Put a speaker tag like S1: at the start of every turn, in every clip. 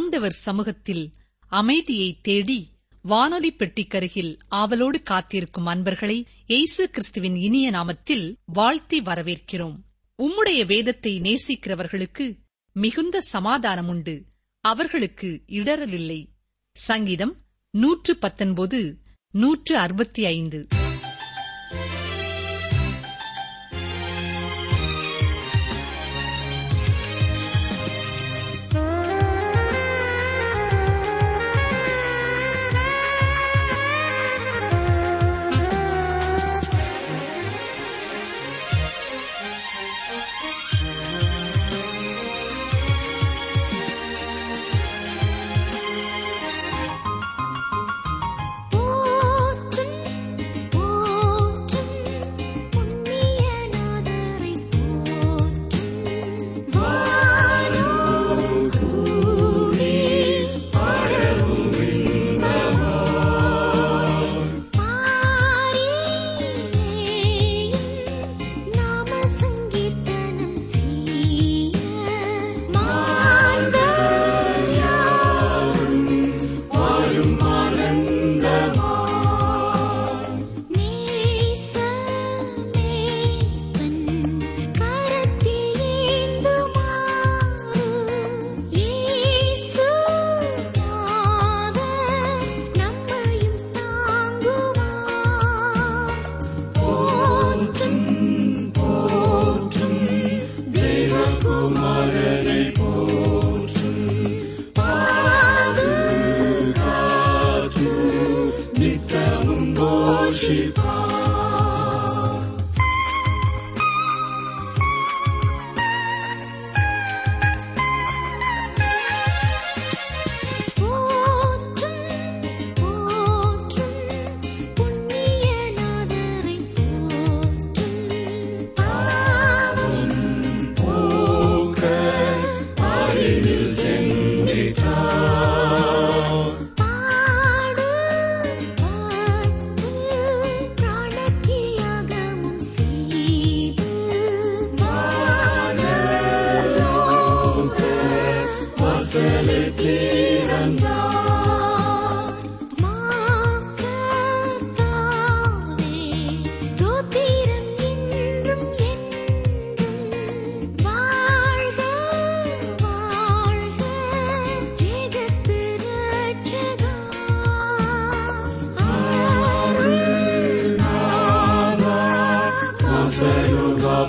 S1: ஆண்டவர் சமூகத்தில் அமைதியை தேடி வானொலி பெட்டிக்கருகில் ஆவலோடு காத்திருக்கும் அன்பர்களை எய்சு கிறிஸ்துவின் இனிய நாமத்தில் வாழ்த்தி வரவேற்கிறோம். உம்முடைய வேதத்தை நேசிக்கிறவர்களுக்கு மிகுந்த சமாதானம் உண்டு அவர்களுக்கு இடரலில்லை சங்கீதம் நூற்று பத்தொன்பது நூற்று அறுபத்தி ஐந்து.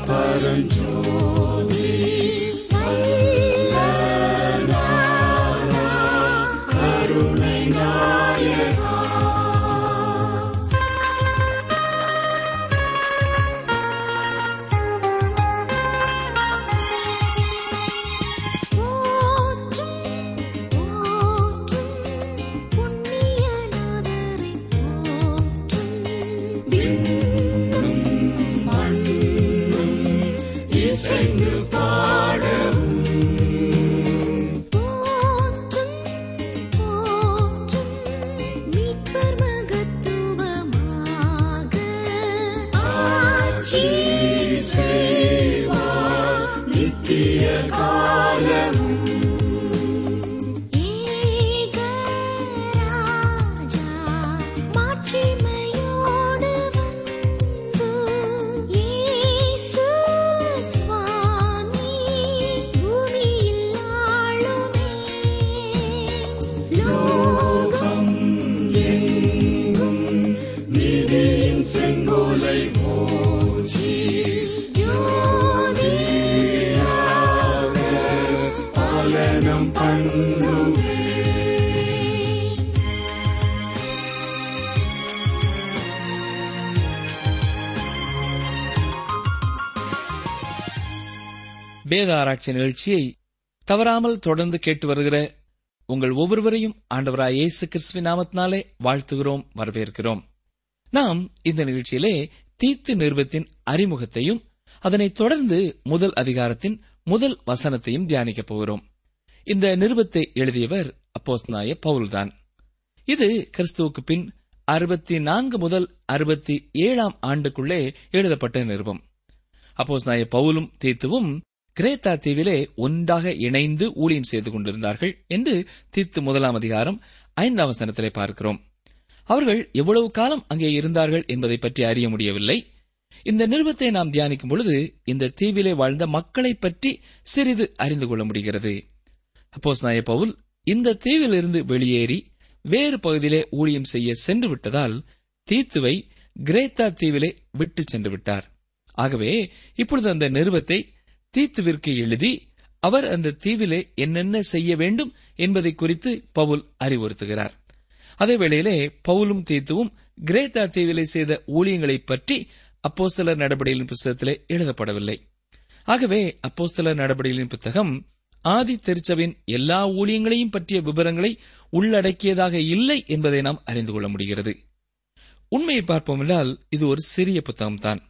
S2: apără. ஆராய்ச்சி நிகழ்ச்சியை தவறாமல் தொடர்ந்து கேட்டு வருகிற உங்கள் ஒவ்வொருவரையும் ஆண்டவராய் இயேசு கிறிஸ்துவின் நாமத்தினாலே வாழ்த்துகிறோம் வரவேற்கிறோம். நாம் இந்த நிகழ்ச்சியிலே தீத்து நிறுவத்தின் அறிமுகத்தையும் அதனைத் தொடர்ந்து முதல் அதிகாரத்தின் முதல் வசனத்தையும் தியானிக்கப் போகிறோம். இந்த நிருபத்தை எழுதியவர் அப்போஸ்நாய பவுல்தான். இது கிறிஸ்துவுக்கு பின் அறுபத்தி நான்கு முதல் அறுபத்தி ஏழாம் ஆண்டுக்குள்ளே எழுதப்பட்ட நிருபம். அப்போஸ்நாய பவுலும் தீத்துவும் கிரேத்தா தீவிலே ஒன்றாக இணைந்து ஊழியம் செய்து கொண்டிருந்தார்கள் என்று தீத்து முதலாம் அதிகாரம் ஐந்தாம் வசனத்திலே பார்க்கிறோம். அவர்கள் எவ்வளவு காலம் அங்கே இருந்தார்கள் என்பதை பற்றி அறிய முடியவில்லை. இந்த நிருபத்தை நாம் தியானிக்கும் பொழுது இந்த தீவிலே வாழ்ந்த மக்களை பற்றி சிறிது அறிந்து கொள்ள முடிகிறது. அப்போஸ் நாய பவுல் இந்த தீவிலிருந்து வெளியேறி வேறு பகுதியிலே ஊழியம் செய்ய சென்று விட்டதால் தீத்துவை கிரேத்தா தீவிலே விட்டு சென்று விட்டார். ஆகவே இப்பொழுது அந்த நிருபத்தை தீத்துவிற்கு எழுதி அவர் அந்த தீவிலே என்னென்ன செய்ய வேண்டும் என்பதை குறித்து பவுல் அறிவுறுத்துகிறார். அதே வேளையிலே பவுலும் தீத்துவும் கிரேத்தா தீவிலே செய்த ஊழியங்களை பற்றி அப்போஸ்தலர் நடபடிகளின் புத்தகத்திலே எழுதப்படவில்லை. ஆகவே அப்போஸ்தலர் நடபடிகளின் புத்தகம் ஆதி தெரிச்சவின் எல்லா ஊழியங்களையும் பற்றிய விவரங்களை உள்ளடக்கியதாக இல்லை என்பதை நாம் அறிந்து கொள்ள முடிகிறது. உண்மையை பார்ப்போம் என்றால் இது ஒரு சிறிய புத்தகம்தான்.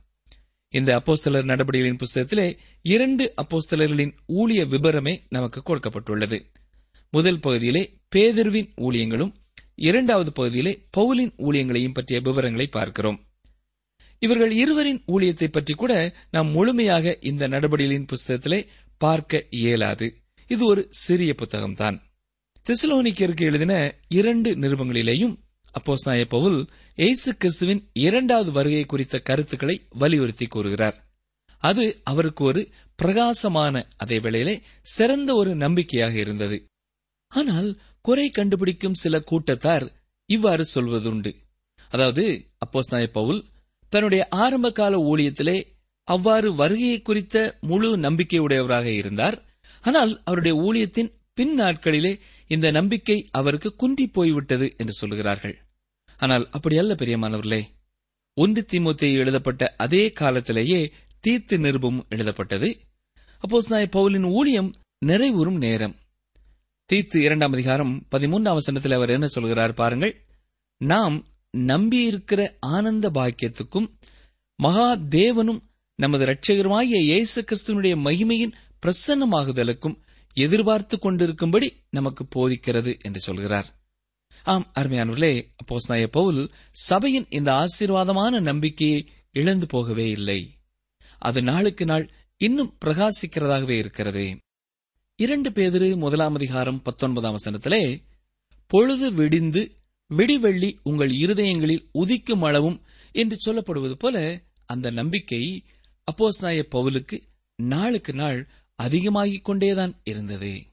S2: இந்த அப்போஸ்தலர் நடபடிகளின் புஸ்தகத்திலே இரண்டு அப்போஸ்தலர்களின் ஊழிய விபரமே நமக்கு கொடுக்கப்பட்டுள்ளது. முதல் பகுதியிலே பேதர்வின் ஊழியங்களும் இரண்டாவது பகுதியிலே பவுலின் ஊழியங்களையும் பற்றிய விவரங்களை பார்க்கிறோம். இவர்கள் இருவரின் ஊழியத்தை பற்றி கூட நாம் முழுமையாக இந்த நடபடிகளின் புஸ்தகத்திலே பார்க்க இயலாது. இது ஒரு சிறிய புத்தகம்தான். திசலோனிக்கருக்கு எழுதின இரண்டு நிருபங்களிலேயும் அப்போஸ்நாய பவுல் எய்சு கிறிஸ்துவின் இரண்டாவது வருகை குறித்த கருத்துக்களை வலியுறுத்தி கூறுகிறார். அது அவருக்கு ஒரு பிரகாசமான அதே வேளையிலே சிறந்த ஒரு நம்பிக்கையாக இருந்தது. ஆனால் குறை கண்டுபிடிக்கும் சில கூட்டத்தார் இவ்வாறு சொல்வதுண்டு. அதாவது அப்போஸ் பவுல் தன்னுடைய ஆரம்ப கால ஊழியத்திலே அவ்வாறு வருகையை குறித்த முழு நம்பிக்கையுடையவராக இருந்தார். ஆனால் அவருடைய ஊழியத்தின் பின் நாட்களிலே இந்த நம்பிக்கை அவருக்கு குன்றி போய்விட்டது என்று சொல்கிறார்கள் ஆனால் அப்படி அல்ல பெரியமானவர்களே. ஒன்று திமுத்தி எழுதப்பட்ட அதே காலத்திலேயே தீர்த்து நிருபம் எழுதப்பட்டது. அப்போஸ் நாய் பவுலின் ஊழியம் நிறைவுறும் நேரம். தீத்து இரண்டாம் அதிகாரம் பதிமூன்றாம் வசனத்தில் அவர் என்ன சொல்கிறார் பாருங்கள். நாம் நம்பியிருக்கிற ஆனந்த பாக்கியத்துக்கும் மகா தேவனும் நமது இரட்சகருமாகிய இயேசு கிறிஸ்துவனுடைய மகிமையின் பிரசன்னமாகுதலுக்கும் எதிர்பார்த்து கொண்டிருக்கும்படி நமக்கு போதிக்கிறது என்று சொல்கிறார். ஆம் அருமையானவர்களே அப்போஸ் நாய பவுல் சபையின் இந்த ஆசீர்வாதமான நம்பிக்கையை இழந்து போகவே இல்லை. அது நாளுக்கு நாள் இன்னும் பிரகாசிக்கிறதாகவே இருக்கிறது. இரண்டு பேதிரு முதலாம் அதிகாரம் பத்தொன்பதாம் வசனத்திலே பொழுது விடிந்து விடிவெள்ளி உங்கள் இருதயங்களில் உதிக்கும் அளவும் என்று சொல்லப்படுவது போல அந்த நம்பிக்கை அப்போஸ் நாய பவுலுக்கு நாளுக்கு நாள் அதிகமாகிக் கொண்டேதான் இருந்தது.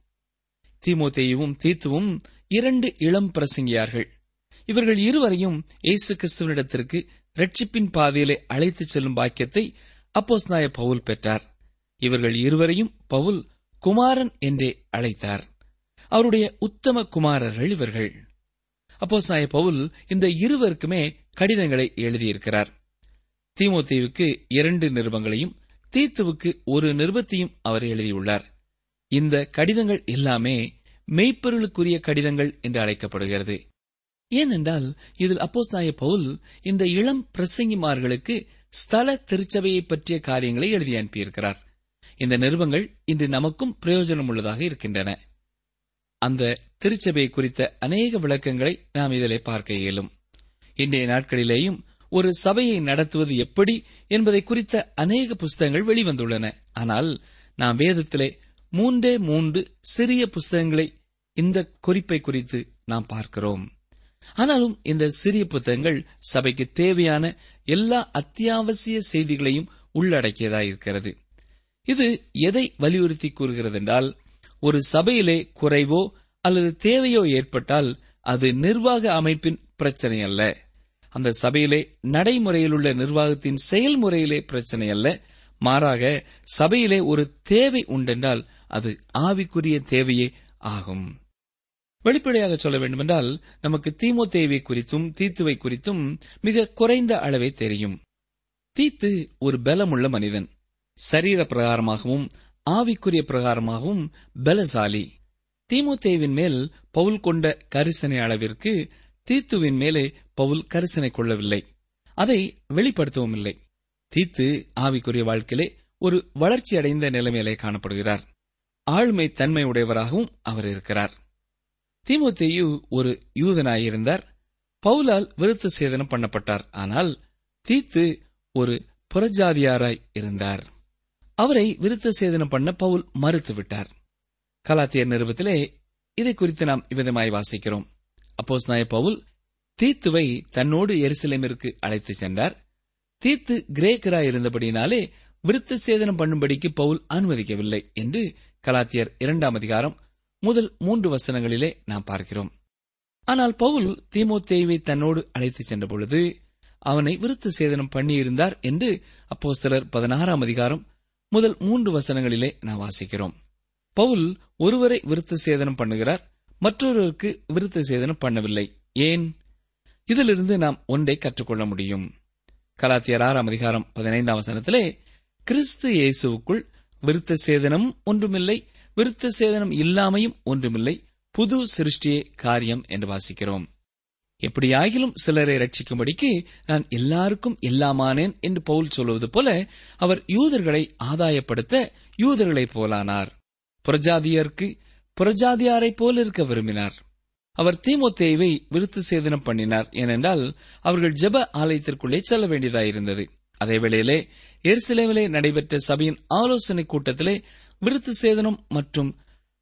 S2: தீமோத்தேயுவும் தீத்துவும் இரண்டு இளம் பிரசங்கியார்கள். இவர்கள் இருவரையும் இயேசு கிறிஸ்துவனிடத்திற்கு ரட்சிப்பின் பாதையிலே அழைத்துச் செல்லும் பாக்கியத்தை அப்போஸ் நாய பவுல் பெற்றார். இவர்கள் இருவரையும் பவுல் குமாரன் என்றே அழைத்தார். அவருடைய உத்தம குமாரர்கள் இவர்கள். அப்போஸ் நாய பவுல் இந்த இருவருக்குமே கடிதங்களை எழுதியிருக்கிறார். தீமோத்தேவுக்கு இரண்டு நிருபங்களையும் தீத்துவுக்கு ஒரு நிருபத்தையும் அவர் எழுதியுள்ளார். இந்த கடிதங்கள் எல்லாமே மெய்ப்பொருளுக்குரிய கடிதங்கள் என்று அழைக்கப்படுகிறது. ஏனென்றால் இதில் அப்போஸ் நாய பவுல் இந்த இளம் பிரசங்கிமார்களுக்கு ஸ்தல திருச்சபையை பற்றிய காரியங்களை எழுதி அனுப்பியிருக்கிறார். இந்த நிருபங்கள் இன்று நமக்கும் பிரயோஜனம் உள்ளதாக இருக்கின்றன. அந்த திருச்சபை குறித்த அநேக விளக்கங்களை நாம் இதிலே பார்க்க இயலும். இன்றைய நாட்களிலேயும் ஒரு சபையை நடத்துவது எப்படி என்பதை குறித்த அநேக புஸ்தகங்கள் வெளிவந்துள்ளன. ஆனால் நாம் வேதத்திலே மூன்றே மூன்று சிறிய புஸ்தகங்களை இந்த குறிப்பை குறித்து நாம் பார்க்கிறோம். ஆனாலும் இந்த சிறிய புத்தகங்கள் சபைக்கு தேவையான எல்லா அத்தியாவசிய செய்திகளையும் உள்ளடக்கியதாயிருக்கிறது இது எதை வலியுறுத்தி கூறுகிறது என்றால் ஒரு சபையிலே குறைவோ அல்லது தேவையோ ஏற்பட்டால் அது நிர்வாக அமைப்பின் பிரச்சனை அல்ல. அந்த சபையிலே நடைமுறையில் உள்ள நிர்வாகத்தின் செயல்முறையிலே பிரச்சனை அல்ல. மாறாக சபையிலே ஒரு தேவை உண்டென்றால் அது ஆவிக்குரிய தேவையே ஆகும். வெளிப்படையாக சொல்ல வேண்டுமென்றால் நமக்கு தீமோ தேவை குறித்தும் தீத்துவை குறித்தும் மிக குறைந்த அளவே தெரியும். தீத்து ஒரு பலமுள்ள மனிதன். சரீர பிரகாரமாகவும் ஆவிக்குரிய பிரகாரமாகவும் பலசாலி. தீமோத்தேவின் மேல் பவுல் கொண்ட கரிசனை அளவிற்கு தீத்துவின் மேலே பவுல் கரிசனை கொள்ளவில்லை. அதை வெளிப்படுத்தவும் இல்லை தீத்து ஆவிக்குரிய வாழ்க்கையிலே ஒரு வளர்ச்சி அடைந்த நிலைமையிலே காணப்படுகிறார். ஆளுமை தன்மை உடையவராகவும் அவர் இருக்கிறார். திமுத்தேயு ஒரு யூதனாயிருந்தார். பவுலால் விருத்த சேதனம் பண்ணப்பட்டார். ஆனால் தீத்து ஒரு புறஜாதியாராய் இருந்தார். அவரை விருத்த சேதனம் பண்ண பவுல் மறுத்துவிட்டார். கலாத்தியர் நிருபத்திலே இதை குறித்து நாம் இவ்விதமாய் வாசிக்கிறோம். அப்போஸ் நாய பவுல் தீத்துவை தன்னோடு எருசலேமிற்கு அழைத்துச் சென்றார். தீத்து கிரேக்கராய் இருந்தபடியினாலே விருத்த சேதனம் பண்ணும்படிக்கு பவுல் அனுமதிக்கவில்லை என்று கலாத்தியர் இரண்டாம் அதிகாரம் முதல் மூன்று வசனங்களிலே நாம் பார்க்கிறோம். ஆனால் பவுல் தீமோத்தேயுவை தன்னோடு அழைத்துச் சென்ற பொழுது அவனை விருத்த சேதனம் பண்ணியிருந்தார் என்று அப்போ சிலர் பதினாறாம் அதிகாரம் முதல் மூன்று வசனங்களிலே நாம் வாசிக்கிறோம். பவுல் ஒருவரை விருத்த சேதனம் பண்ணுகிறார் மற்றொருவருக்கு விருத்த சேதனம் பண்ணவில்லை. ஏன்? இதிலிருந்து நாம் ஒன்றை கற்றுக்கொள்ள முடியும். கலாத்தியர் ஆறாம் அதிகாரம் பதினைந்தாம் வசனத்திலே கிறிஸ்து இயேசுவுக்குள் விருத்த சேதனம் ஒன்றுமில்லை விருத்த சேதனம் இல்லாமையும் ஒன்றுமில்லை புது சிருஷ்டியே காரியம் என்று வாசிக்கிறோம். எப்படியாகிலும் சிலரை ரட்சிக்கும்படிக்கு நான் எல்லாருக்கும் எல்லாமானேன் என்று பவுல் சொல்வது போல அவர் யூதர்களை ஆதாயப்படுத்த யூதர்களைப் போலானார். புரஜாதியருக்கு புரஜாதியாரைப் போல இருக்க விரும்பினார். அவர் தீமோத்தேவை விருத்து சேதனம் பண்ணினார். ஏனென்றால் அவர்கள் ஜெப ஆலயத்திற்குள்ளே செல்ல வேண்டியதாயிருந்தது. அதே வேளையிலே எருசலேமிலே நடைபெற்ற சபையின் ஆலோசனை கூட்டத்திலே விருத்து சேதனம் மற்றும்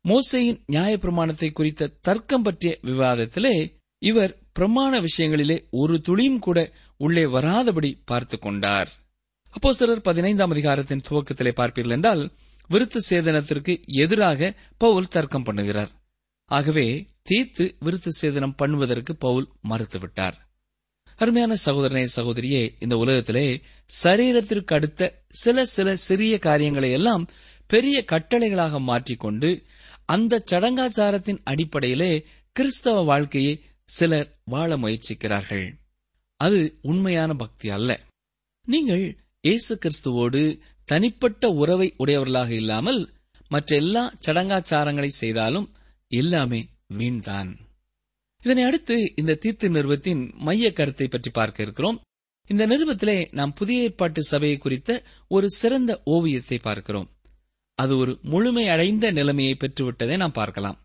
S2: மோசையின் நியாயப்பிரமாணத்தை குறித்த தர்க்கம் பற்றிய விவாதத்திலே இவர் பிரமாண விஷயங்களிலே ஒரு துளியும் கூட உள்ளே வராதபடி பார்த்துக் கொண்டார். அப்போ சிலர் பதினைந்தாம் அதிகாரத்தின் துவக்கத்திலே பார்ப்பீர்கள் என்றால் விருத்த சேதனத்திற்கு எதிராக பவுல் தர்க்கம் பண்ணுகிறார். ஆகவே தீர்த்து விருத்த சேதனம் பண்ணுவதற்கு பவுல் மறுத்துவிட்டார். அருமையான சகோதரனே சகோதரியே இந்த உலகத்திலே சரீரத்திற்கு அடுத்த சில சில சிறிய காரியங்களை எல்லாம் பெரிய கட்டளைகளாக மாற்றிக்கொண்டு அந்த சடங்காச்சாரத்தின் அடிப்படையிலே கிறிஸ்தவ வாழ்க்கையை சிலர் வாழ முயற்சிக்கிறார்கள். அது உண்மையான பக்தி அல்ல. நீங்கள் இயேசு கிறிஸ்துவோடு தனிப்பட்ட உறவை உடையவர்களாக இல்லாமல் மற்ற எல்லா சடங்காச்சாரங்களை செய்தாலும் எல்லாமே வீண்தான் இதனை அடுத்து இந்த தீர்த்து நிறுவத்தின் மைய கருத்தை பற்றி பார்க்க இருக்கிறோம். இந்த நிறுவத்திலே நாம் புதிய ஏற்பாட்டு சபையை குறித்த ஒரு சிறந்த ஓவியத்தை பார்க்கிறோம். அது ஒரு முழுமை அடைந்த நிலைமையை பெற்றுவிட்டதை நாம் பார்க்கலாம்.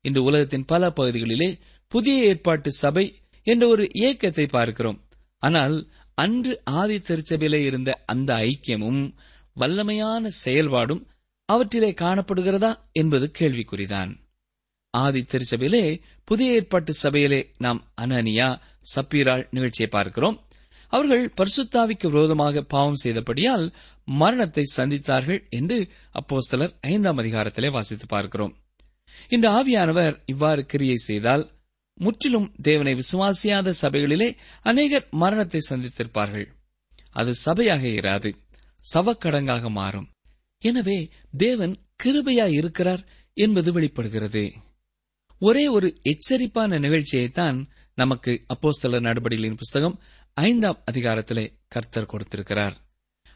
S2: இன்று உலகத்தின் பல பகுதிகளிலே புதிய ஏற்பாட்டு சபை என்ற ஒரு இயக்கத்தை பார்க்கிறோம். ஆனால் அன்று ஆதி திருச்சபையிலே இருந்த அந்த ஐக்கியமும் வல்லமையான செயல்பாடும் அவற்றிலே காணப்படுகிறதா என்பது கேள்விக்குறிதான். ஆதி திருச்சபையிலே புதிய ஏற்பாட்டு சபையிலே நாம் அனனியா சப்பீராள் நிகழ்ச்சியை பார்க்கிறோம். அவர்கள் பரிசுத்தாவிக்கு விரோதமாக பாவம் செய்தபடியால் மரணத்தை சந்தித்தார்கள் என்று அப்போஸ்தலர் ஐந்தாம் அதிகாரத்திலே வாசித்து பார்க்கிறோம். இந்த ஆவியானவர் இவ்வாறு கிரியை செய்தால் முற்றிலும் தேவனை விசுவாசியாத சபைகளிலே அநேகர் மரணத்தை சந்தித்திருப்பார்கள். அது சபையாக இராது சவக்கடங்காக மாறும். எனவே தேவன் கிருபையா இருக்கிறார் என்பது வெளிப்படுகிறது. ஒரே ஒரு எச்சரிப்பான நிகழ்ச்சியை தான் நமக்கு அப்போஸ்தலர் நடபடிகளின் புஸ்தகம் ஐந்தாம் அதிகாரத்திலே கர்த்தர் கொடுத்திருக்கிறார்.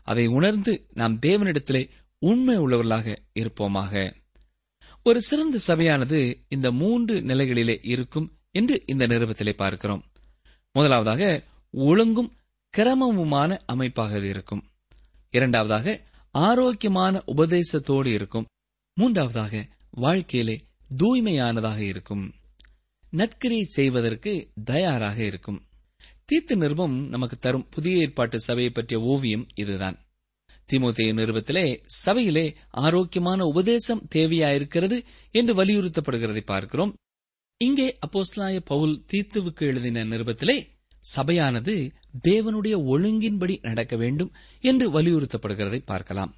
S2: அதை உணர்ந்து நாம் தேவனிடத்திலே உண்மை உள்ளவர்களாக இருப்போமாக. ஒரு சிறந்த சபையானது இந்த மூன்று நிலைகளிலே இருக்கும் என்று இந்த நிறுவத்திலே பார்க்கிறோம். முதலாவதாக ஒழுங்கும் கிரமமுமான அமைப்பாக இருக்கும். இரண்டாவதாக ஆரோக்கியமான உபதேசத்தோடு இருக்கும். மூன்றாவதாக வாழ்க்கையிலே தூய்மையானதாக இருக்கும். நற்கிரியை செய்வதற்கு தயாராக இருக்கும். தீர்த்த நிருபம் நமக்கு தரும் புதிய ஏற்பாட்டு சபையை பற்றிய ஓவியம் இதுதான். திமுதைய நிறுவத்திலே சபையிலே ஆரோக்கியமான உபதேசம் தேவையாயிருக்கிறது என்று வலியுறுத்தப்படுகிறதை பார்க்கிறோம். இங்கே அப்போஸ்லாய பவுல் தீத்துவுக்கு எழுதின நிருபத்திலே சபையானது தேவனுடைய ஒழுங்கின்படி நடக்க வேண்டும் என்று வலியுறுத்தப்படுகிறதை பார்க்கலாம்.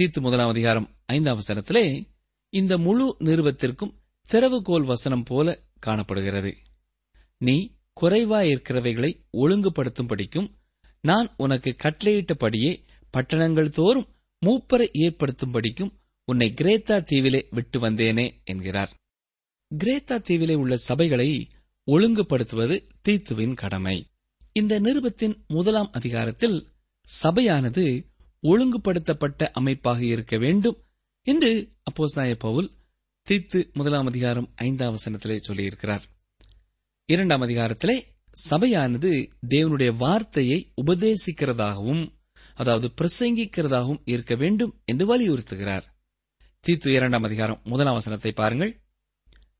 S2: தீத்து முதலாம் அதிகாரம் ஐந்தாம் வசனத்திலே இந்த முழு நிறுவத்திற்கும் திறவுகோல் வசனம் போல காணப்படுகிறது. நீ குறைவாயிருக்கிறவைகளை ஒழுங்குபடுத்தும்படிக்கும் நான் உனக்கு கட்டளையிட்டபடியே பட்டணங்கள் தோறும் மூப்பரை ஏற்படுத்தும்படிக்கும் உன்னை கிரேத்தா தீவிலே விட்டு வந்தேனே என்கிறார். கிரேத்தா தீவிலே உள்ள சபைகளை ஒழுங்குபடுத்துவது தீத்துவின் கடமை. இந்த நிருபத்தின் முதலாம் அதிகாரத்தில் சபையானது ஒழுங்குபடுத்தப்பட்ட அமைப்பாக இருக்க வேண்டும் என்று அப்போஸ்தாய பவுல் தீத்து முதலாம் அதிகாரம் ஐந்தாம் வசனத்திலே சொல்லியிருக்கிறார். இரண்டாம் அதிகாரத்திலே சபையானது தேவனுடைய வார்த்தையை உபதேசிக்கிறதாகவும் அதாவது பிரசங்கிக்கிறதாகவும் இருக்க வேண்டும் என்று வலியுறுத்துகிறார். தீத்து இரண்டாம் அதிகாரம் முதலாம் வசனத்தை பாருங்கள்.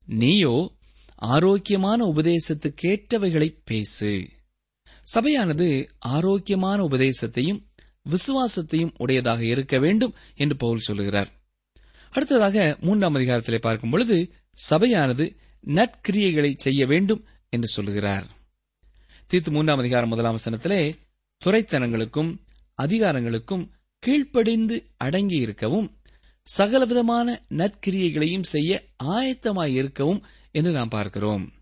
S2: நீயோ ஆரோக்கியமான உபதேசத்துக்கேற்றவைகளை பேசு. சபையானது ஆரோக்கியமான உபதேசத்தையும் விசுவாசத்தையும் உடையதாக இருக்க வேண்டும் என்று பவுல் சொல்லுகிறார். அடுத்ததாக மூன்றாம் அதிகாரத்திலே பார்க்கும் பொழுது சபையானது நற்கிரியைகளை செய்ய வேண்டும் என்று சொல்லுகிறார். தீத்து மூன்றாம் அதிகாரம் முதலாம் வசனத்திலே துறைத்தனங்களுக்கும் அதிகாரங்களுக்கும் கீழ்ப்படிந்து அடங்கி இருக்கவும் சகலவிதமான நற்கிரியைகளையும் செய்ய ஆயத்தமாய் இருக்கவும் என்று நாம் பார்க்கிறோம்.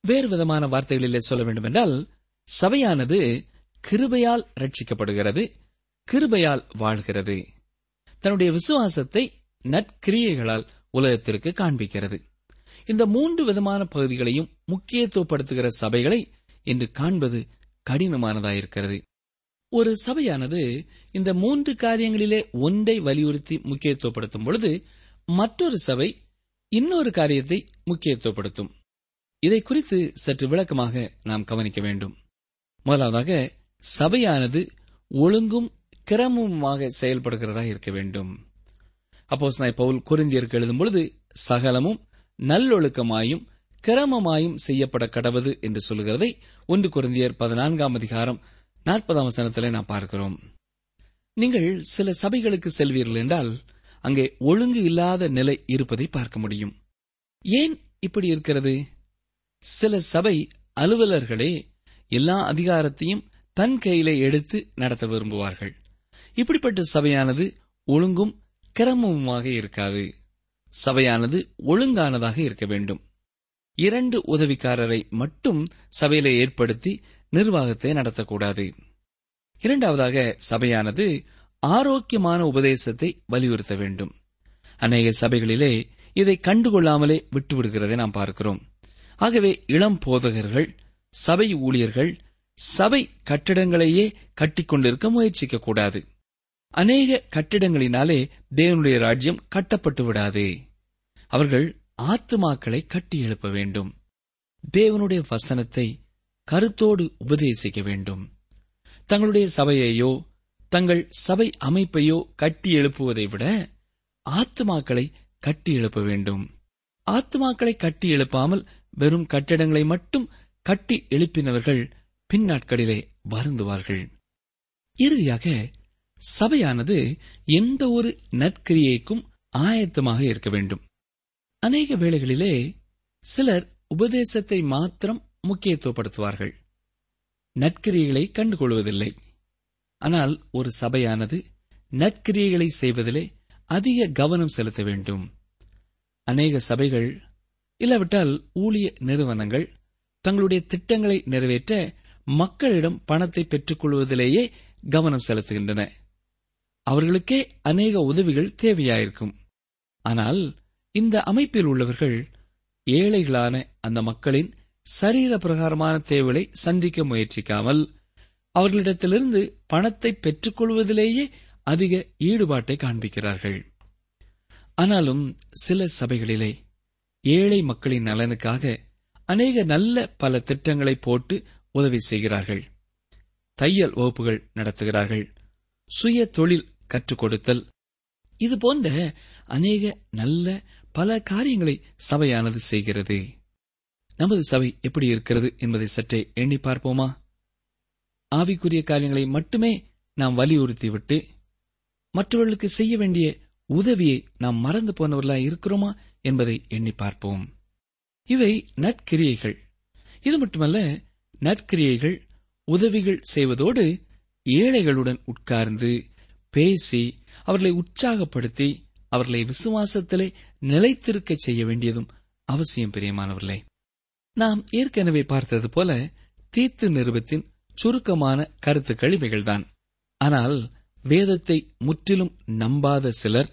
S2: வேறு விதமான வார்த்தைகளிலே சொல்ல வேண்டுமென்றால் சபையானது கிருபையால் ரட்சிக்கப்படுகிறது கிருபையால் வாழ்கிறது. தன்னுடைய விசுவாசத்தை நற்கிரியைகளால் உலகத்திற்கு காண்பிக்கிறது. இந்த மூன்று விதமான பகுதிகளையும் முக்கியத்துவப்படுத்துகிற சபைகளை இன்று காண்பது கடினமானதாயிருக்கிறது ஒரு சபையானது இந்த மூன்று காரியங்களிலே ஒன்றை வலியுறுத்தி முக்கியத்துவப்படுத்தும் பொழுது மற்றொரு சபை இன்னொரு காரியத்தை முக்கியத்துவப்படுத்தும். இதை குறித்து சற்று விளக்கமாக நாம் கவனிக்க வேண்டும். முதலாவதாக சபையானது ஒழுங்கும் கிரமமுமாக செயல்படுகிறதா இருக்க வேண்டும். அப்போஸ் நாய் பவுல் குறிந்தியருக்கு எழுதும் பொழுது சகலமும் நல்லொழுக்கமாயும் கிரமமாயும் செய்யப்பட கடவது என்று சொல்லுகிறதை ஒன்று குருந்தியர் பதினான்காம் அதிகாரம் நாற்பதாம் வசனத்திலே நாம் பார்க்கிறோம். நீங்கள் சில சபைகளுக்கு செல்வீர்கள் என்றால் அங்கே ஒழுங்கு இல்லாத நிலை இருப்பதை பார்க்க முடியும். ஏன் இப்படி இருக்கிறது? சில சபை அலுவலர்களே எல்லா அதிகாரத்தையும் தன் கையிலே எடுத்து நடத்த விரும்புவார்கள். இப்படிப்பட்ட சபையானது ஒழுங்கும் கிரமமுமாக இருக்காது. சபையானது ஒழுங்கானதாக இருக்க வேண்டும். இரண்டு உதவிக்காரரை மட்டும் சபையில ஏற்படுத்தி நிர்வாகத்தை நடத்தக்கூடாது. இரண்டாவதாக சபையானது ஆரோக்கியமான உபதேசத்தை வலியுறுத்த வேண்டும். அநேக சபைகளிலே இதை கண்டுகொள்ளாமலே விட்டுவிடுகிறதை நாம் பார்க்கிறோம். ஆகவே இளம் போதகர்கள் சபை ஊழியர்கள் சபை கட்டிடங்களையே கட்டிக்கொண்டிருக்க முயற்சிக்க கூடாது அநேக கட்டிடங்களினாலே தேவனுடைய ராஜ்யம் கட்டப்பட்டு விடாது. அவர்கள் ஆத்துமாக்களை கட்டி எழுப்ப வேண்டும். தேவனுடைய வசனத்தை கருத்தோடு உபதேசிக்க வேண்டும். தங்களுடைய சபையையோ தங்கள் சபை அமைப்பையோ கட்டி எழுப்புவதை விட ஆத்துமாக்களை கட்டி எழுப்ப வேண்டும். ஆத்துமாக்களை கட்டி எழுப்பாமல் வெறும் கட்டிடங்களை மட்டும் கட்டி எழுப்பினவர்கள் பின்னாட்களிலே வருந்துவார்கள். இறுதியாக சபையானது எந்த ஒரு நற்கிரியைக்கும் ஆயத்தமாக இருக்க வேண்டும். அநேக வேளைகளிலே சிலர் உபதேசத்தை மாத்திரம் முக்கியத்துவப்படுத்துவார்கள். நற்கிரியைகளை கண்டுகொள்வதில்லை. ஆனால் ஒரு சபையானது நற்கிரியைகளை செய்வதிலே அதிக கவனம் செலுத்த வேண்டும். அநேக சபைகள் இல்லாவிட்டால் ஊழிய நிறுவனங்கள் தங்களுடைய திட்டங்களை நிறைவேற்ற மக்களிடம் பணத்தை பெற்றுக் கொள்வதிலேயே கவனம் செலுத்துகின்றன. அவர்களுக்கே அநேக உதவிகள் தேவையாயிருக்கும். ஆனால் இந்த அமைப்பில் உள்ளவர்கள் ஏழைகளான அந்த மக்களின் சரீர பிரகாரமான தேவைகளை சந்திக்க முயற்சிக்காமல் அவர்களிடத்திலிருந்து பணத்தை பெற்றுக்கொள்வதிலேயே அதிக ஈடுபாட்டை காண்பிக்கிறார்கள். ஆனாலும் சில சபைகளிலே ஏழை மக்களின் நலனுக்காக அநேக நல்ல பல திட்டங்களை போட்டு உதவி செய்கிறார்கள். தையல் வகுப்புகள் நடத்துகிறார்கள். சுய தொழில் கற்றுக் கொடுத்தல் இது போன்ற அநேக நல்ல பல காரியங்களை சபையானது செய்கிறது. நமது சபை எப்படி இருக்கிறது என்பதை சற்றே எண்ணி பார்ப்போமா? ஆவிக்குரிய காரியங்களை மட்டுமே நாம் வலியுறுத்திவிட்டு மற்றவர்களுக்கு செய்ய வேண்டிய உதவியை நாம் மறந்து போனவர்களாய் இருக்கிறோமா என்பதை எண்ணி பார்ப்போம். இவை நற்கிரியைகள். இது மட்டுமல்ல நற்கிரியைகள் உதவிகள் செய்வதோடு ஏழைகளுடன் உட்கார்ந்து பேசி அவர்களை உற்சாகப்படுத்தி அவர்களை விசுவாசத்திலே நிலைத்திருக்க செய்ய வேண்டியதும் அவசியம் பிரியமானவர்களே. நாம் ஏற்கனவே பார்த்தது போல தீத்து நிறுவத்தின் சுருக்கமான கருத்துக்கள் இவைகள்தான். ஆனால் வேதத்தை முற்றிலும் நம்பாத சிலர்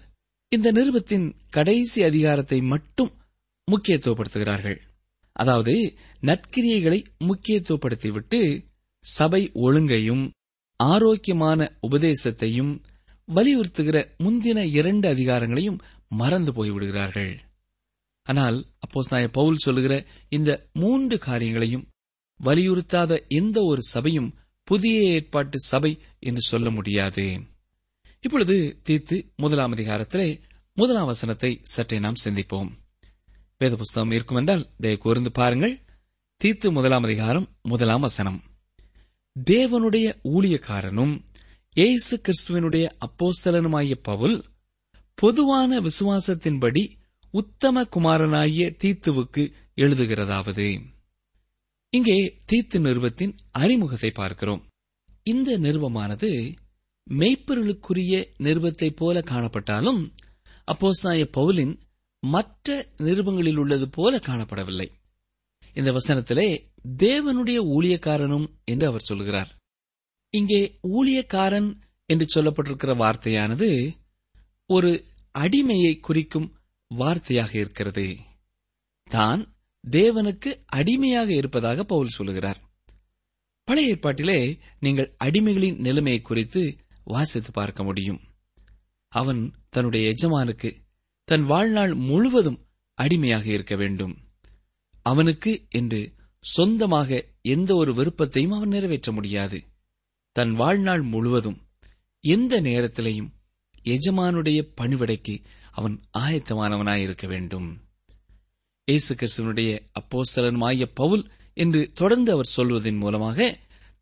S2: இந்த நிறுவத்தின் கடைசி அதிகாரத்தை மட்டும் முக்கியத்துவப்படுத்துகிறார்கள். அதாவது நற்கிரியைகளை முக்கியத்துவப்படுத்திவிட்டு சபை ஒழுங்கையும் ஆரோக்கியமான உபதேசத்தையும் வலியுறுத்துகிற முந்தின இரண்டு அதிகாரங்களையும் மறந்து போய்விடுகிறார்கள். ஆனால் அப்போஸ் நாய பவுல் சொல்லுகிற இந்த மூன்று காரியங்களையும் வலியுறுத்தாத எந்த ஒரு சபையும் புதிய ஏற்பாட்டு சபை என்று சொல்ல முடியாது. இப்பொழுது தீத்து முதலாம் அதிகாரத்திலே முதலாம் வசனத்தை சற்றே நாம் சிந்திப்போம். வேத புஸ்தகம் இருக்கும் என்றால் தயவு கூர்ந்து பாருங்கள். தீத்து முதலாம் அதிகாரம் முதலாம் வசனம். தேவனுடைய ஊழியக்காரனும் இயேசு கிறிஸ்துவனுடைய அப்போஸ்தலனுமாகிய பவுல் பொதுவான விசுவாசத்தின்படி உத்தம குமாரனாகிய தீத்துவுக்கு எழுதுகிறதாவது. இங்கே தீத்து நிறுவத்தின் அறிமுகத்தை பார்க்கிறோம். இந்த நிறுவமானது மெய்ப்பொருளுக்குரிய நிறுவத்தைப் போல காணப்பட்டாலும் அப்போசாய பவுலின் மற்ற நிருபங்களில் உள்ளது போல காணப்படவில்லை. இந்த வசனத்திலே தேவனுடைய ஊழியக்காரனும் என்று அவர் சொல்கிறார். இங்கே ஊழியக்காரன் என்று சொல்லப்பட்டிருக்கிற வார்த்தையானது ஒரு அடிமையை குறிக்கும் வார்த்தையாக இருக்கிறது. தான் தேவனுக்கு அடிமையாக இருப்பதாக பவுல் சொல்லுகிறார் பழைய ஏற்பாட்டிலே நீங்கள் அடிமைகளின் நிலைமையை குறித்து வாசித்து பார்க்க முடியும். அவன் தன்னுடைய எஜமானுக்கு தன் வாழ்நாள் முழுவதும் அடிமையாக இருக்க வேண்டும். அவனுக்கு என்று சொந்தமாக எந்த ஒரு விருப்பத்தையும் அவன் நிறைவேற்ற முடியாது. தன் வாழ்நாள் முழுவதும் எந்த நேரத்திலையும் எஜமானுடைய பணிவிடைக்கு அவன் ஆயத்தமானவனாயிருக்க வேண்டும். இயேசு கிறிஸ்துவனுடைய அப்போஸ்தலனுமாய பவுல் என்று தொடர்ந்து அவர் சொல்வதன் மூலமாக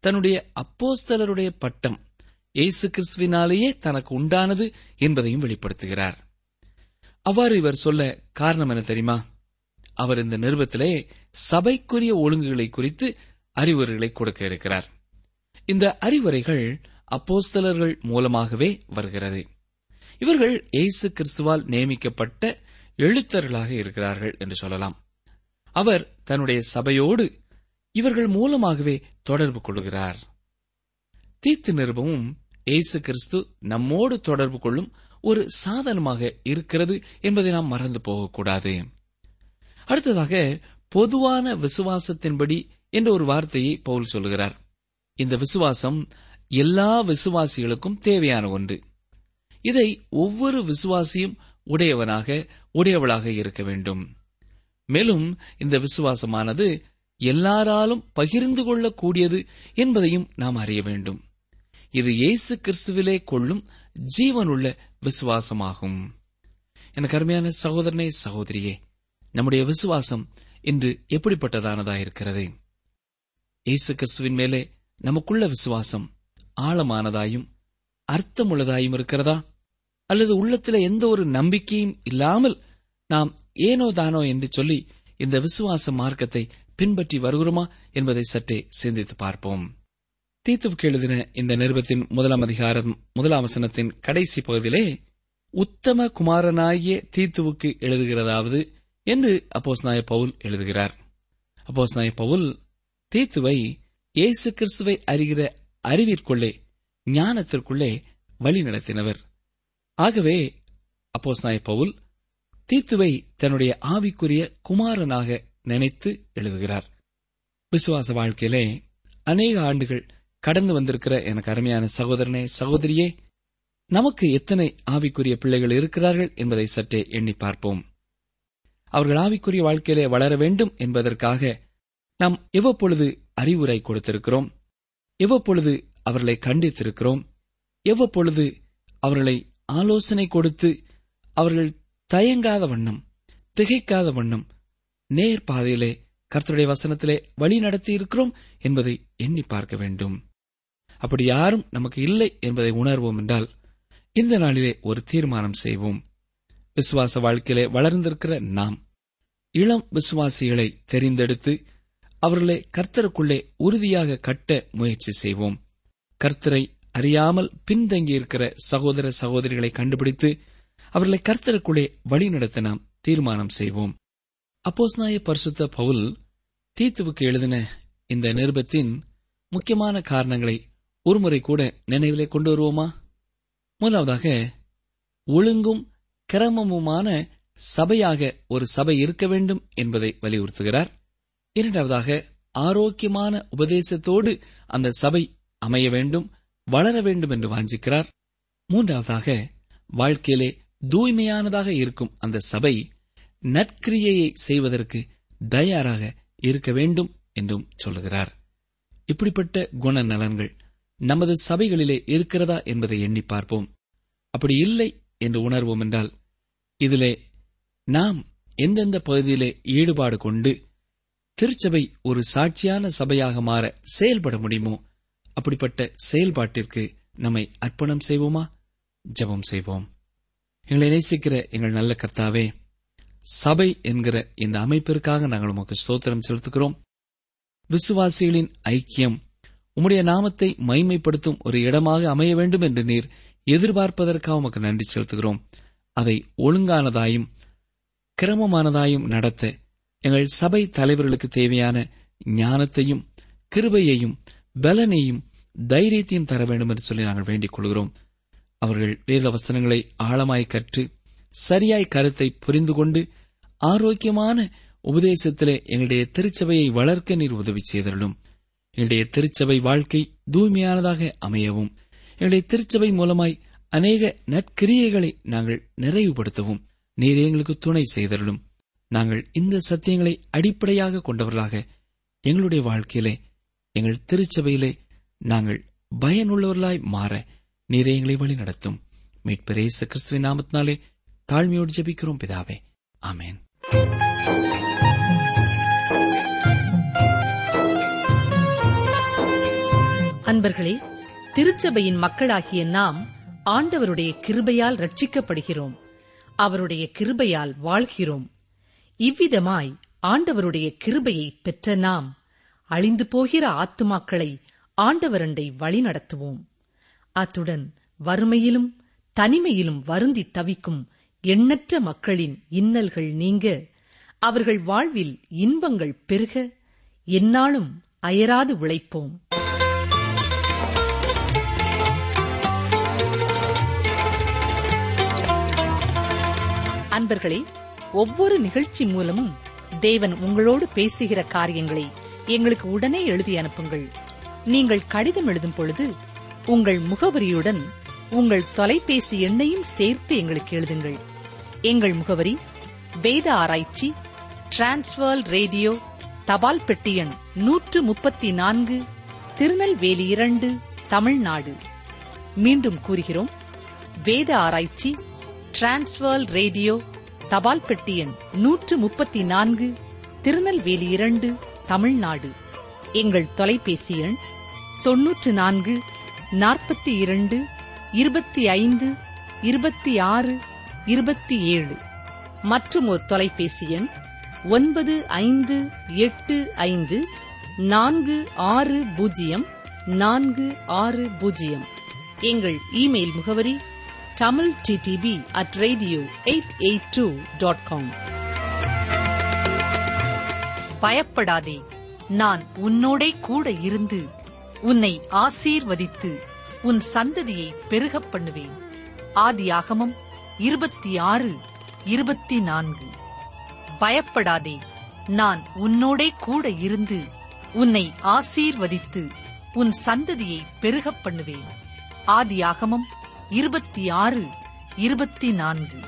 S2: தன்னுடைய அப்போஸ்தலருடைய பட்டம் இயேசு கிறிஸ்துவினாலேயே தனக்கு உண்டானது என்பதையும் வெளிப்படுத்துகிறார். அவ்வாறு இவர் சொல்ல காரணம் என தெரியுமா? அவர் இந்த நிருபத்திலே சபைக்குரிய ஒழுங்குகளை குறித்து அறிவுரைகளை கொடுக்க இருக்கிறார். இந்த அறிவுரைகள் அப்போஸ்தலர்கள் மூலமாகவே வருகிறது. இவர்கள் இயேசு கிறிஸ்துவால் நியமிக்கப்பட்ட எழுத்தர்களாக இருக்கிறார்கள் என்று சொல்லலாம். அவர் தன்னுடைய சபையோடு இவர்கள் மூலமாகவே தொடர்பு கொள்கிறார். தீத்து நிருபமும் இயேசு கிறிஸ்து நம்மோடு தொடர்பு கொள்ளும் ஒரு சாதனமாக இருக்கிறது என்பதை நாம் மறந்து போகக்கூடாது. அடுத்ததாக பொதுவான விசுவாசத்தின்படி என்ற ஒரு வார்த்தையை பவுல் சொல்லுகிறார். இந்த விசுவாசம் எல்லா விசுவாசிகளுக்கும் தேவையான ஒன்று. இதை ஒவ்வொரு விசுவாசியும் உடையவனாக உடையவளாக இருக்க வேண்டும். மேலும் இந்த விசுவாசமானது எல்லாராலும் பகிர்ந்து கொள்ளக்கூடியது என்பதையும் நாம் அறிய வேண்டும். இது இயேசு கிறிஸ்துவிலே கொள்ளும் ஜீவனுள்ள விசுவாசமாகும். எனக்கு அருமையான சகோதரனே சகோதரியே நம்முடைய விசுவாசம் இன்று எப்படிப்பட்டதானதா இருக்கிறது? இயேசு கிறிஸ்துவின் மேலே நமக்குள்ள விசுவாசம் ஆழமானதாயும் அர்த்தமுள்ளதாயும் இருக்கிறதா? அல்லது உள்ளத்துல எந்த ஒரு நம்பிக்கையும் இல்லாமல் நாம் ஏனோ தானோ என்று சொல்லி இந்த விசுவாச மார்க்கத்தை பின்பற்றி வருகிறோமா என்பதை சற்றே சிந்தித்து பார்ப்போம். தீத்துவுக்கு எழுதின இந்த நிருபத்தின் முதலாம் அதிகாரம் முதலாம் வசனத்தின் கடைசி பகுதியிலே உத்தம குமாரனாகிய தீத்துவுக்கு எழுதுகிறதாவது என்று அப்போஸ் நாய பவுல் எழுதுகிறார். அப்போஸ் நாய பவுல் தீத்துவை இயேசு கிறிஸ்துவை அறிகிற அறிவிற்குள்ளே ஞானத்திற்குள்ளே வழி நடத்தினவர். ஆகவே அப்போஸ் நாய பவுல் தீத்துவை தன்னுடைய ஆவிக்குரிய குமாரனாக நினைத்து எழுதுகிறார். விசுவாச வாழ்க்கையிலே அநேக ஆண்டுகள் கடந்து வந்திருக்கிற எனக்கு அருமையான சகோதரனே சகோதரியே நமக்கு எத்தனை ஆவிக்குரிய பிள்ளைகள் இருக்கிறார்கள் என்பதை சற்றே எண்ணி பார்ப்போம். அவர்கள் ஆவிக்குரிய வாழ்க்கையிலே வளர வேண்டும் என்பதற்காக நாம் எவ்வப்பொழுது அறிவுரை கொடுத்திருக்கிறோம் எவ்வப்பொழுது அவர்களை கண்டித்திருக்கிறோம் எவ்வப்பொழுது அவர்களை ஆலோசனை கொடுத்து அவர்கள் தயங்காத வண்ணம் திகைக்காத வண்ணம் நேர் பாதையிலே கர்த்தருடைய வசனத்திலே வழி நடத்தி இருக்கிறோம் என்பதை எண்ணி பார்க்க வேண்டும். அப்படி யாரும் நமக்கு இல்லை என்பதை உணர்வோம் என்றால் இந்த நாளிலே ஒரு தீர்மானம் செய்வோம். விசுவாச வாழ்க்கையிலே வளர்ந்திருக்கிற நாம். இளம் விசுவாசிகளை தெரிந்தெடுத்து அவர்களை கர்த்தருக்குள்ளே உறுதியாக கட்ட முயற்சி செய்வோம். கர்த்தரை அறியாமல் பின்தங்கியிருக்கிற சகோதர சகோதரிகளை கண்டுபிடித்து அவர்களை கர்த்தருக்குள்ளே வழிநடத்த நாம் தீர்மானம் செய்வோம். அப்போஸ்நாய பரிசுத்த பவுல் தீத்துவுக்கு எழுதின இந்த நிருபத்தின் முக்கியமான காரணங்களை ஒருமுறை கூட நினைவிலே கொண்டு வருவோமா? முதலாவதாக ஒழுங்கும் கிரமமுமான சபையாக ஒரு சபை இருக்க வேண்டும் என்பதை வலியுறுத்துகிறார். இரண்டாவதாக ஆரோக்கியமான உபதேசத்தோடு அந்த சபை அமைய வேண்டும் வளர வேண்டும் என்று வாஞ்சிக்கிறார். மூன்றாவதாக வாழ்க்கையிலே தூய்மையானதாக இருக்கும் அந்த சபை நற்கிரியையை செய்வதற்கு தயாராக இருக்க வேண்டும் என்றும் சொல்லுகிறார். இப்படிப்பட்ட குணநலன்கள் நமது சபைகளிலே இருக்கிறதா என்பதை எண்ணி பார்ப்போம். அப்படி இல்லை என்று உணர்வோம் என்றால் இதிலே நாம் எந்தெந்த பகுதியிலே ஈடுபாடு கொண்டு திருச்சபை ஒரு சாட்சியான சபையாக மாற செயல்பட முடியுமோ அப்படிப்பட்ட செயல்பாட்டிற்கு நம்மை அர்ப்பணம் செய்வோமா? ஜெபம் செய்வோம். எங்களை நேசிக்கிற எங்கள் நல்ல கர்த்தாவே சபை என்கிற இந்த அமைப்பிற்காக நாங்கள் உமக்கு ஸ்தோத்திரம் செலுத்துகிறோம். விசுவாசிகளின் ஐக்கியம் உம்முடைய நாமத்தை மைமைப்படுத்தும் ஒரு இடமாக அமைய வேண்டும் என்று நீர் எதிர்பார்ப்பதற்காக உமக்கு நன்றி செலுத்துகிறோம். அதை ஒழுங்கானதாயும் கிரமமானதாயும் நடத்த எங்கள் சபை தலைவர்களுக்கு தேவையான ஞானத்தையும் கிருபையையும் பலனையும் தைரியத்தையும் தர வேண்டும் என்று சொல்லி நாங்கள் வேண்டிக் கொள்கிறோம். அவர்கள் வேத வசனங்களை ஆழமாய் கற்று சரியாய் கருத்தை புரிந்து கொண்டு ஆரோக்கியமான உபதேசத்திலே எங்களுடைய திருச்சபையை வளர்க்க நீர் உதவி செய்தருளும். எங்களுடைய திருச்சபை வாழ்க்கை தூய்மையானதாக அமையவும். எங்களுடைய திருச்சபை மூலமாய் அநேக நற்கிரியைகளை நாங்கள் நிறைவுபடுத்தவும். நீரே எங்களுக்கு துணை செய்தருளும். நாங்கள் இந்த சத்தியங்களை அடிப்படையாக கொண்டவர்களாக எங்களுடைய வாழ்க்கையிலே எங்கள் திருச்சபையிலே நாங்கள் பயனுள்ளவர்களாய் மாற நீரே எங்களை வழி நடத்தும் மீட்பரே கிறிஸ்துவின் நாமத்தினாலே தாழ்மையோடு ஜெபிக்கிறோம் பிதாவே. ஆமேன்.
S3: அன்பர்களே திருச்சபையின் மக்களாகிய நாம் ஆண்டவருடைய கிருபையால் ரட்சிக்கப்படுகிறோம் அவருடைய கிருபையால் வாழ்கிறோம். இவ்விதமாய் ஆண்டவருடைய கிருபையை பெற்ற நாம் அழிந்து போகிற ஆத்துமாக்களை ஆண்டவரண்டை வழிநடத்துவோம் அத்துடன் வறுமையிலும் தனிமையிலும் வருந்தி தவிக்கும் எண்ணற்ற மக்களின் இன்னல்கள் நீங்க அவர்கள் வாழ்வில் இன்பங்கள் பெருக எந்நாளும் அயராது உழைப்போம். அன்பர்களே ஒவ்வொரு நிகழ்ச்சி மூலமும் தேவன் உங்களோடு பேசுகிற காரியங்களை எங்களுக்கு உடனே எழுதி அனுப்புங்கள். நீங்கள் கடிதம் எழுதும் பொழுது உங்கள் முகவரியுடன் உங்கள் தொலைபேசி எண்ணையும் சேர்த்து எங்களுக்கு எழுதுங்கள். எங்கள் முகவரி வேத ஆராய்ச்சி டிரான்ஸ்வர் ரேடியோ தபால் பெட்டி எண் நூற்று முப்பத்தி நான்கு திருநெல்வேலி இரண்டு தமிழ்நாடு. மீண்டும் கூறுகிறோம் வேத ஆராய்ச்சி டிரான்ஸ்வர் ரேடியோ தபால் பெட்டி எண் நூற்று முப்பத்தி நான்கு திருநெல்வேலி இரண்டு தமிழ்நாடு. எங்கள் தொலைபேசி எண் தொன்னூற்று நான்கு நாற்பத்தி இரண்டு இருபத்தி ஐந்து இருபத்தி ஆறு இருபத்தி ஏழு மற்றும் ஒரு தொலைபேசி எண் ஒன்பது ஐந்து எட்டு ஐந்து நான்கு ஆறு பூஜ்ஜியம் நான்கு ஆறு பூஜ்ஜியம். எங்கள் இமெயில் முகவரி Tamil DTP at radio eight eight two dot com பயப்படாதே. நான் உன்னோடே கூட இருந்து உன்னை ஆசீர்வதித்து உன் சந்ததியை பெருகப் பண்ணுவேன். ஆதியாகமம் இருபத்தி ஆறு இருபத்தி நான்கு. பயப்படாதே. நான் உன்னோடே கூட இருந்து உன்னை ஆசீர்வதித்து உன் சந்ததியை பெருகப் பண்ணுவேன். ஆதியாகமம் இருபத்தி ஆறு இருபத்தி நான்கு.